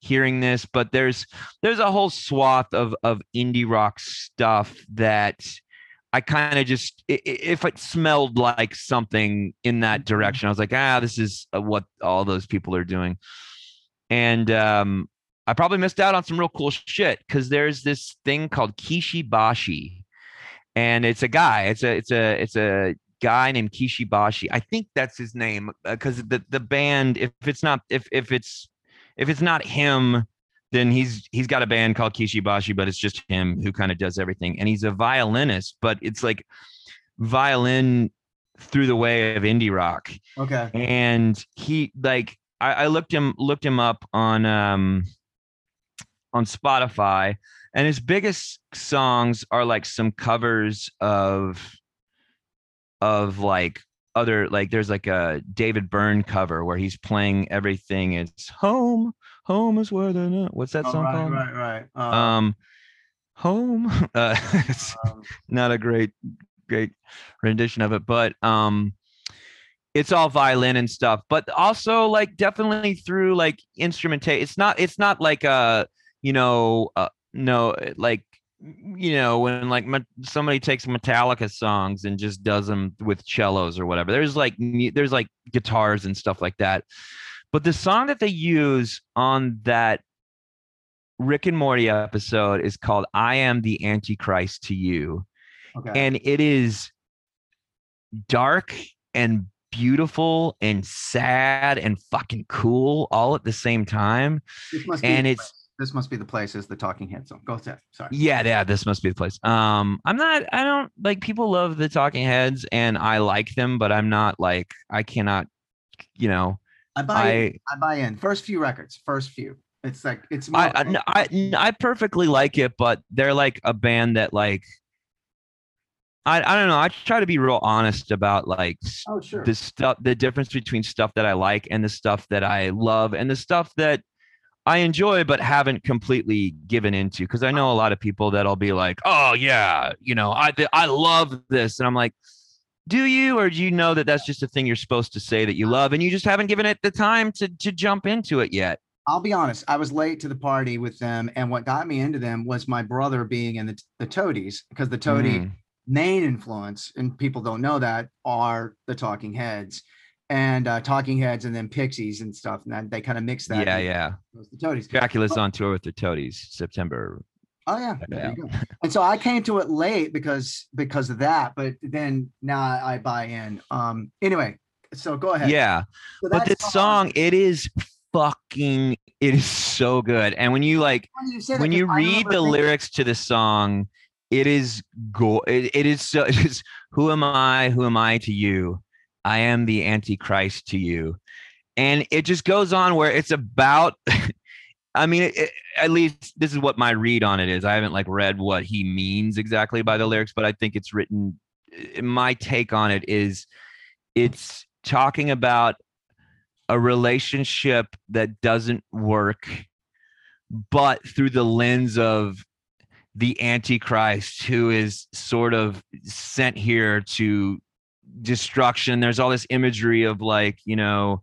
[SPEAKER 2] hearing this. But there's there's a whole swath of of indie rock stuff that I kind of just if it smelled like something in that direction, I was like, ah, this is uh, what all those people are doing, and um, I probably missed out on some real cool shit because there's this thing called Kishi Bashi, and it's a guy. It's a it's a it's a guy named Kishi Bashi. I think that's his name because the the band. If it's not if if it's if it's not him, then he's he's got a band called Kishibashi, but it's just him who kind of does everything. And he's a violinist, but it's like violin through the way of indie rock
[SPEAKER 1] Okay.
[SPEAKER 2] and he like I, I looked him looked him up on um on Spotify and his biggest songs are like some covers of of like other like there's like a David Byrne cover where he's playing everything is home home is where the no- what's that
[SPEAKER 1] Oh,
[SPEAKER 2] song
[SPEAKER 1] right,
[SPEAKER 2] called?
[SPEAKER 1] right, right. Uh,
[SPEAKER 2] um home <laughs> uh it's
[SPEAKER 1] um,
[SPEAKER 2] not a great great rendition of it but um it's all violin and stuff but also like definitely through like instrumentation it's not it's not like uh you know uh no like you know when like somebody takes metallica songs and just does them with cellos or whatever. There's like there's like guitars and stuff like that but the song that they use on that rick and morty episode is called i am the antichrist to you
[SPEAKER 1] okay.
[SPEAKER 2] and it is dark and beautiful and sad and fucking cool all at the same time
[SPEAKER 1] this must be
[SPEAKER 2] and it's-
[SPEAKER 1] place. this must be the place is the Talking Head song. Go ahead. Sorry.
[SPEAKER 2] yeah yeah this must be the place um i'm not i don't like people love the talking heads and i like them but i'm not like i cannot you know
[SPEAKER 1] I buy. in.
[SPEAKER 2] i
[SPEAKER 1] I buy in. First few records. First few. It's like it's.
[SPEAKER 2] I,
[SPEAKER 1] more
[SPEAKER 2] I, I, I perfectly like it, but they're like a band that like I, I don't know. I try to be real honest about like
[SPEAKER 1] Oh, sure.
[SPEAKER 2] the stuff, the difference between stuff that I like and the stuff that I love and the stuff that I enjoy but haven't completely given into. Because I oh. know a lot of people that'll be like, "Oh yeah, you know, I I love this," and I'm like, "Do you, or do you know that that's just a thing you're supposed to say that you love, and you just haven't given it the time to to jump into it yet?"
[SPEAKER 1] I'll be honest. I was late to the party with them, and what got me into them was my brother being in the the Toadies because the Toady
[SPEAKER 2] Mm.
[SPEAKER 1] main influence, and people don't know that, are the Talking Heads, and uh, Talking Heads, and then Pixies and stuff. And that, they kind of mix that.
[SPEAKER 2] Yeah, yeah.
[SPEAKER 1] The Toadies.
[SPEAKER 2] Drakulas on tour with the Toadies September.
[SPEAKER 1] Oh yeah,
[SPEAKER 2] Check
[SPEAKER 1] there you go. And so I came to it late because because of that, but then now I buy in. Um. Anyway, so go ahead.
[SPEAKER 2] Yeah.
[SPEAKER 1] So
[SPEAKER 2] but this song it is fucking it is so good and when you like
[SPEAKER 1] when you
[SPEAKER 2] when you read the lyrics to the song it is go it, it is so <laughs> it is who am i who am i to you i am the antichrist to you and it just goes on where it's about <laughs> i mean it, it- at least this is what my read on it is. I haven't like read what he means exactly by the lyrics but i think it's written eh, my take on it is it's talking about a relationship that doesn't work but through the lens of the antichrist who is sort of sent here to destruction. There's all this imagery of like you know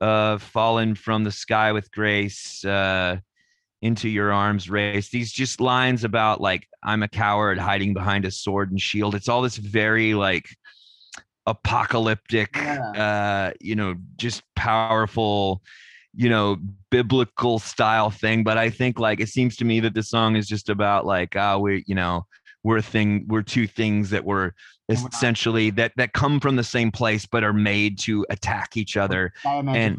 [SPEAKER 2] uh fallen from the sky with grace uh into your arms race these just lines about like i'm a coward hiding behind a sword and shield. It's all this very like apocalyptic uh you know just powerful you know biblical style thing. But i think like it seems to me that the song is just about like uh we you know we're a thing we're two things that were essentially that that come from the same place but are made to attack each other
[SPEAKER 1] and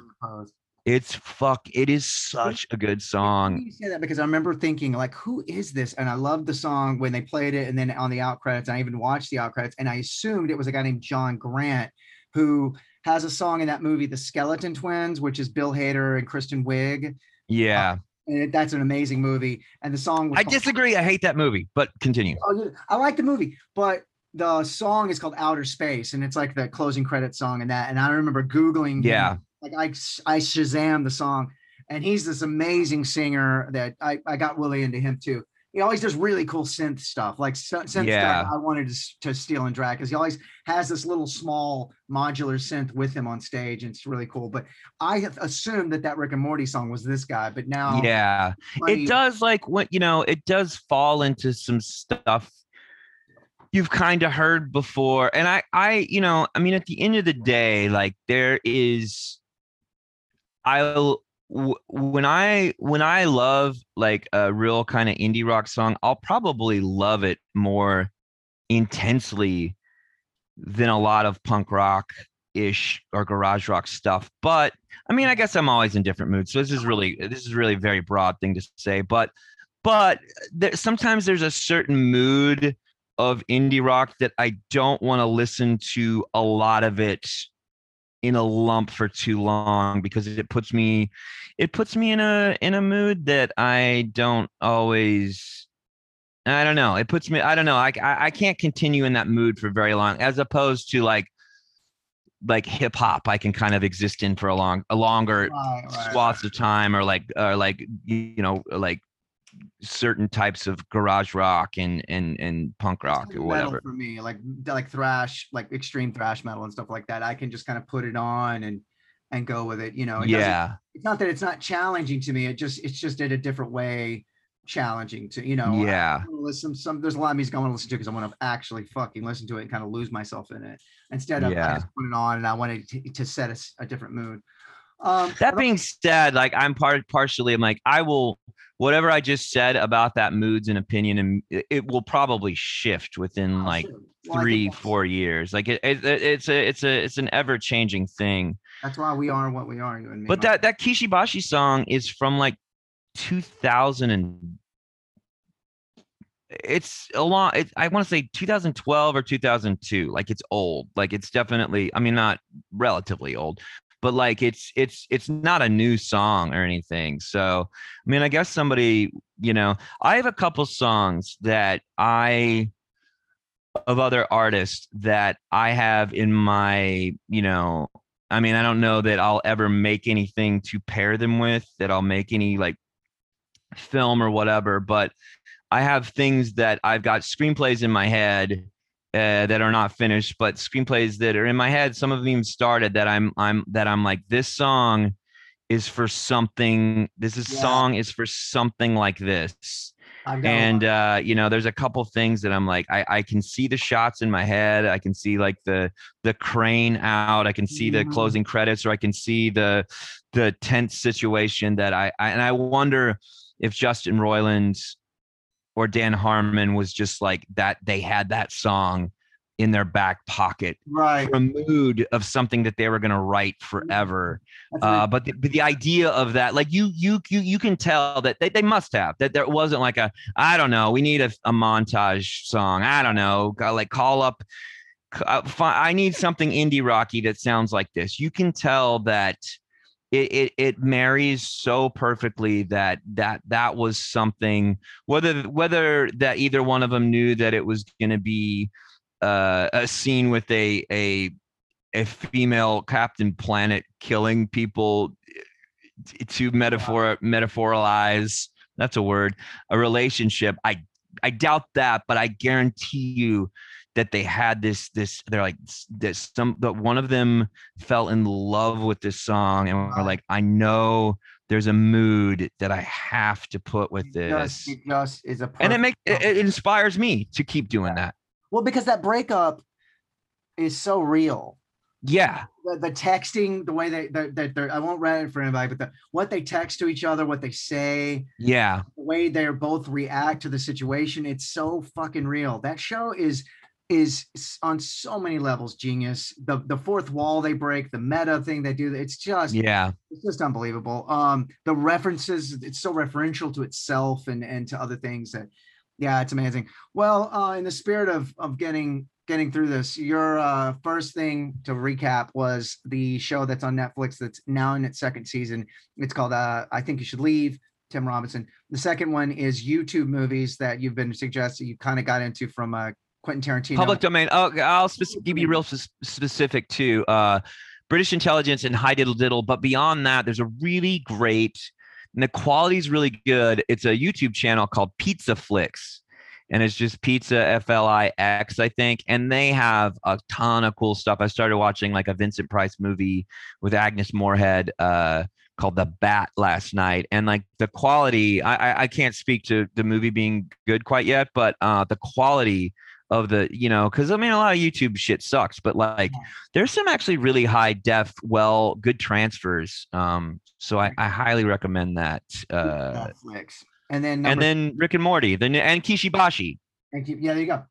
[SPEAKER 2] it's fuck it is such a good song
[SPEAKER 1] You say that because I remember thinking, like, who is this? And I loved the song when they played it, and then on the out credits, I even watched the out credits, and I assumed it was a guy named John Grant who has a song in that movie, The Skeleton Twins, which is Bill Hader and Kristen Wiig.
[SPEAKER 2] yeah uh,
[SPEAKER 1] And it- that's an amazing movie. And the song was
[SPEAKER 2] i
[SPEAKER 1] called-
[SPEAKER 2] disagree i hate that movie but continue
[SPEAKER 1] Oh, I like the movie, but the song is called Outer Space, and it's like the closing credit song and that. And I remember Googling, him,
[SPEAKER 2] Yeah.
[SPEAKER 1] like I I Shazam the song, and he's this amazing singer that I I got really into him too. He always does really cool synth stuff, like synth
[SPEAKER 2] Yeah.
[SPEAKER 1] stuff I wanted to, to steal and drag because he always has this little small modular synth with him on stage, and it's really cool. But I assumed that that Rick and Morty song was this guy, but now
[SPEAKER 2] yeah
[SPEAKER 1] funny-
[SPEAKER 2] it does like what you know it does fall into some stuff you've kind of heard before and i i you know i mean at the end of the day like there is i'll when i when i love like a real kind of indie rock song i'll probably love it more intensely than a lot of punk rock ish or garage rock stuff but i mean i guess i'm always in different moods so this is really this is really a very broad thing to say but but there, sometimes there's a certain mood of indie rock that i don't want to listen to a lot of it in a lump for too long because it puts me it puts me in a in a mood that i don't always I don't know. It puts me. I don't know. I, I I can't continue in that mood for very long, as opposed to like like hip hop. I can kind of exist in for a long a longer
[SPEAKER 1] Right, right,
[SPEAKER 2] swaths of time, or like or like you know like certain types of garage rock and and and punk rock or whatever.
[SPEAKER 1] for me like like thrash like extreme thrash metal and stuff like that. I can just kind of put it on and and go with it you know it
[SPEAKER 2] Yeah,
[SPEAKER 1] it's not that it's not challenging to me it just it's just in a different way challenging to you know
[SPEAKER 2] yeah,
[SPEAKER 1] listen some there's a lot of music i want to listen to because i want to actually fucking listen to it and kind of lose myself in it. Instead of
[SPEAKER 2] Yeah.
[SPEAKER 1] i just put it on and i wanted to, to set a different mood um
[SPEAKER 2] That being said, like I'm part partially, I'm like I will whatever I just said about that moods and opinion, and it, will probably shift within like
[SPEAKER 1] well,
[SPEAKER 2] three four years. Like it, it it's a it's a it's an ever changing thing.
[SPEAKER 1] that's why we are what we are you and me
[SPEAKER 2] But that that Kishibashi song is from like 2000 and it's a lot. It, I want to say 2012 or 2002. Like it's old. Like it's definitely. I mean, not relatively old, but like it's it's it's not a new song or anything. So I mean, I guess somebody you know, I have a couple songs that I of other artists that I have in my, you know, I mean, I don't know that I'll ever make anything to pair them with, that I'll make any like film or whatever, but I have things that I've got screenplays in my head uh, that are not finished, but screenplays that are in my head. Some of them started that I'm I'm that I'm like this song is for something. This is
[SPEAKER 1] Yeah.
[SPEAKER 2] song is for something like this.
[SPEAKER 1] I've got a
[SPEAKER 2] And uh, you know, there's a couple things that I'm like, I, I can see the shots in my head. I can see like the the crane out. I can see the
[SPEAKER 1] Mhm.
[SPEAKER 2] closing credits, or I can see the the tense situation that I, I and I wonder if Justin Roiland or Dan Harmon was just like that. They had that song in their back pocket
[SPEAKER 1] right.
[SPEAKER 2] a mood of something that they were going to write forever. Uh, but the, but the idea of that, like you, you, you, you can tell that they, they must have that there wasn't like a, I don't know, we need a, a montage song. I don't know, like call up. uh, I need something indie rocky that sounds like this. You can tell that it, it it marries so perfectly that that that was something whether whether that either one of them knew that it was going to be uh, a scene with a a a female Captain Planet killing people to metaphor metaphoralize that's a word a relationship. I I doubt that, but I guarantee you that they had this this they're like this some that one of them fell in love with this song and were like I know there's a mood that I have to put with
[SPEAKER 1] It just,
[SPEAKER 2] this.
[SPEAKER 1] it just is a
[SPEAKER 2] And it makes it, it inspires me to keep doing that.
[SPEAKER 1] well because that breakup is so real.
[SPEAKER 2] Yeah.
[SPEAKER 1] The, the texting, the way they that they, they're I won't read it for anybody, but the, what they text to each other, what they say,
[SPEAKER 2] Yeah.
[SPEAKER 1] the way they're both react to the situation, it's so fucking real. That show is is on so many levels genius. The the fourth wall they break, the meta thing they do, it's just
[SPEAKER 2] Yeah.
[SPEAKER 1] it's just unbelievable. Um, the references, it's so referential to itself and and to other things that, yeah, it's amazing. Well, uh, in the spirit of of getting getting through this, your uh, first thing to recap was the show that's on Netflix that's now in its second season. It's called uh, I think you should leave. Tim Robinson. The second one is YouTube movies that you've been suggesting you kind of got into from uh, Quentin Tarantino.
[SPEAKER 2] Public domain. Oh, I'll give you real spec- specific too. Uh, British intelligence and High Diddle Diddle. But beyond that, there's a really great, and the quality's really good. It's a YouTube channel called Pizza Flicks. And it's just pizza F L I X, I think. And they have a ton of cool stuff. I started watching like a Vincent Price movie with Agnes Moorehead uh, called The Bat last night. And like the quality, I, I, I can't speak to the movie being good quite yet, but uh, the quality of the you know because i mean a lot of youtube shit sucks but like
[SPEAKER 1] Yeah.
[SPEAKER 2] there's some actually really high def well good transfers um so i, I highly recommend that uh
[SPEAKER 1] Netflix. And then
[SPEAKER 2] and then rick and morty the, new- and kishibashi
[SPEAKER 1] Thank you. Yeah, there you go.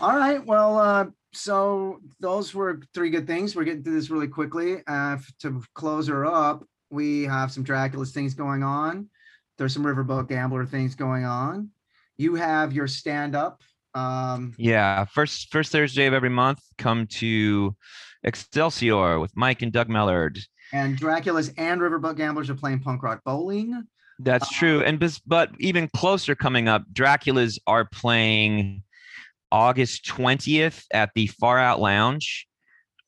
[SPEAKER 1] All right. Well, uh, so those were three good things. We're getting through this really quickly. Uh, to close her up, we have some Drakulas things going on. There's some Riverboat Gambler things going on. You have your stand up. Um,
[SPEAKER 2] yeah first first thursday of every month come to excelsior with mike and doug mellard
[SPEAKER 1] and Drakulas and Riverboat Gamblers are playing punk rock bowling.
[SPEAKER 2] That's true. And but even closer coming up, Drakulas are playing August 20th at the Far Out Lounge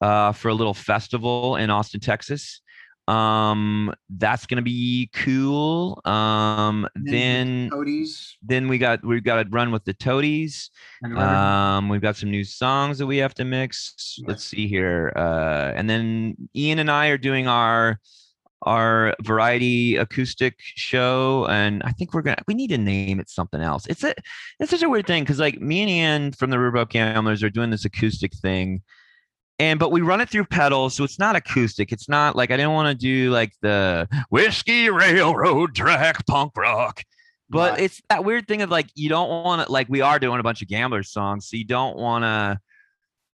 [SPEAKER 2] uh, for a little festival in Austin, Texas. Um, that's gonna be cool. Um,
[SPEAKER 1] then
[SPEAKER 2] then then we got we've got to run with the Toadies. Um, we've got some new songs that we have to mix. Let's see here. Uh, and then Ian and I are doing our our variety acoustic show, and I think we're gonna we need to name it something else. It's a it's such a weird thing because like me and Ian from the Riverboat Gamblers are doing this acoustic thing. And but we run it through pedals, so it's not acoustic. It's not like I didn't want to do like the whiskey railroad track punk rock but
[SPEAKER 1] Right.
[SPEAKER 2] it's that weird thing of like you don't want to like we are doing a bunch of gambler songs so you don't want to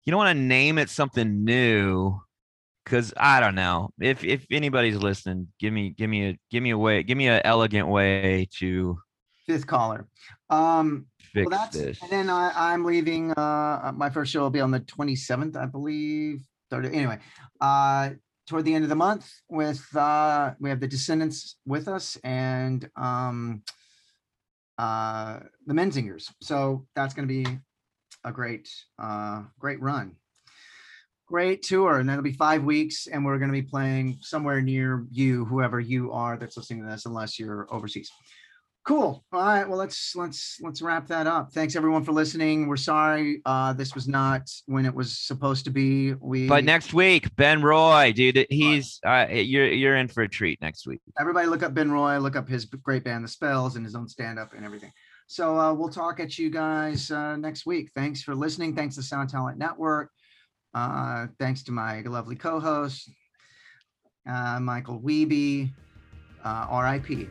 [SPEAKER 2] you don't want to name it something new because i don't know if if anybody's listening give me give me a give me a way give me an elegant way to
[SPEAKER 1] fifth caller. Um,
[SPEAKER 2] fix
[SPEAKER 1] well, that's
[SPEAKER 2] this
[SPEAKER 1] and then I, I'm leaving. Uh, my first show will be on the 27th, I believe. 30, anyway, uh, toward the end of the month, with uh, we have the Descendents with us and um, uh, the Menzingers. So that's going to be a great, uh, great run. Great tour, and that'll be five weeks, and we're going to be playing somewhere near you, whoever you are that's listening to this, unless you're overseas. Cool. All right. Well, let's let's let's wrap that up. Thanks everyone for listening. We're sorry uh, this was not when it was supposed to be. We
[SPEAKER 2] But next week, Ben Roy, dude, he's uh, you're you're in for a treat next week.
[SPEAKER 1] everybody look up Ben Roy, look up his great band, The Spells, and his own stand up and everything. So uh, we'll talk at you guys uh, next week. Thanks for listening. Thanks to Sound Talent Network. Uh, thanks to my lovely co host, uh, Michael Wiebe, uh, RIP.